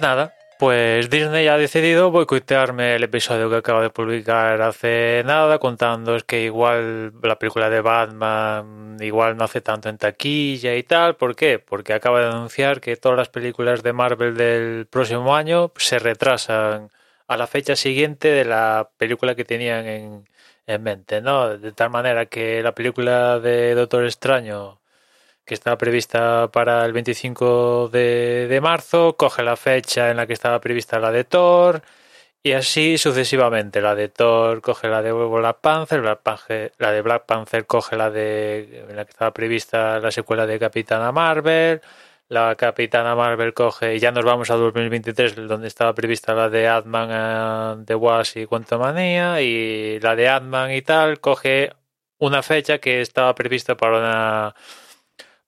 nada, pues Disney ha decidido boicotearme el episodio que acabo de publicar hace nada, contando es que igual la película de Batman igual no hace tanto en taquilla y tal. ¿Por qué? Porque acaba de anunciar que todas las películas de Marvel del próximo año se retrasan a la fecha siguiente de la película que tenían en, en mente, ¿no? De tal manera que la película de Doctor Extraño que estaba prevista para el 25 de, marzo, coge la fecha en la que estaba prevista la de Thor, y así sucesivamente. La de Thor coge la de Black Panther, la de Black Panther coge la de en la que estaba prevista la secuela de Capitana Marvel, la Capitana Marvel coge, y ya nos vamos a 2023, donde estaba prevista la de Ant-Man, The Wasp y Manía, y la de Ant-Man y tal, coge una fecha que estaba prevista para una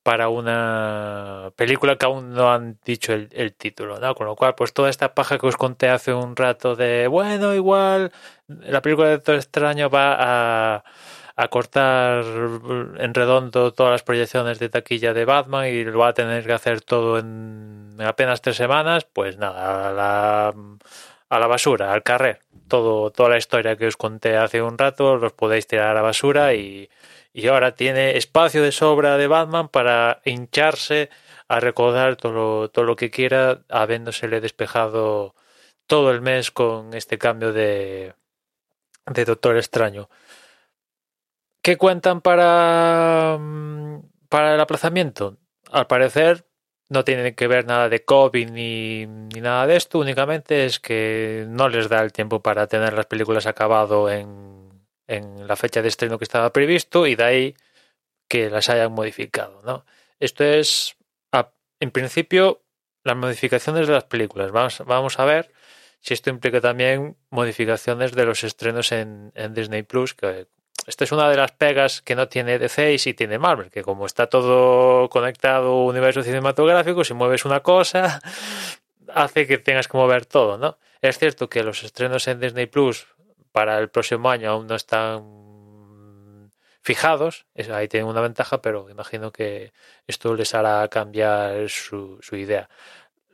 para una película que aún no han dicho el, título, ¿no? Con lo cual, pues toda esta paja que os conté hace un rato de, bueno, igual, la película de Todo Extraño va a, a cortar en redondo todas las proyecciones de taquilla de Batman y lo va a tener que hacer todo en apenas tres semanas, pues nada, a la, a la basura, al carrer. Todo, toda la historia que os conté hace un rato los podéis tirar a la basura y y ahora tiene espacio de sobra de Batman para hincharse a recordar todo lo, todo lo que quiera, habiéndosele despejado todo el mes con este cambio de, de Doctor Extraño. ¿Qué cuentan para, mm, para el aplazamiento? Al parecer no tiene que ver nada de COVID ni, ni, nada de esto, únicamente es que no les da el tiempo para tener las películas acabado en en la fecha de estreno que estaba previsto y de ahí que las hayan modificado. ¿no? Esto es, en principio, las modificaciones de las películas. Vamos, vamos a ver si esto implica también modificaciones de los estrenos en, Disney Plus, que esta es una de las pegas que no tiene DC y tiene Marvel, que como está todo conectado universo cinematográfico, si mueves una cosa, hace que tengas que mover todo, ¿no? Es cierto que los estrenos en Disney Plus para el próximo año aún no están fijados, ahí tienen una ventaja, pero imagino que esto les hará cambiar su, su idea.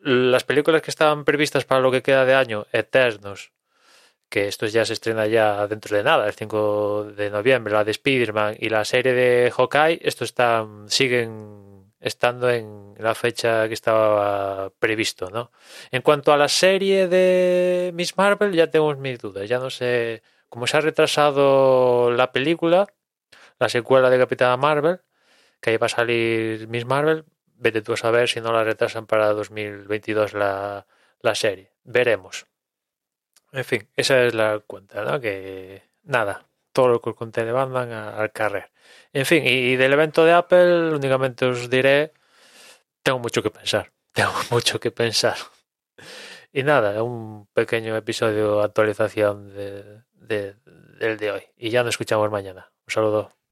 Las películas que estaban previstas para lo que queda de año, Eternos, que esto ya se estrena ya dentro de nada, el 5 de noviembre, la de Spider-Man y la serie de Hawkeye, esto están, siguen estando en la fecha que estaba previsto, ¿no? En cuanto a la serie de Miss Marvel, ya tenemos mis dudas, ya no sé, como se ha retrasado la película, la secuela de Capitana Marvel, que ahí va a salir Miss Marvel, vete tú a saber si no la retrasan para 2022 la, la serie, veremos. En fin, esa es la cuenta, ¿no? Que nada, todo lo que os Batman al carrer. En fin, y del evento de Apple únicamente os diré tengo mucho que pensar. Tengo mucho que pensar. Y nada, un pequeño episodio de actualización de, del de hoy. Y ya nos escuchamos mañana. Un saludo.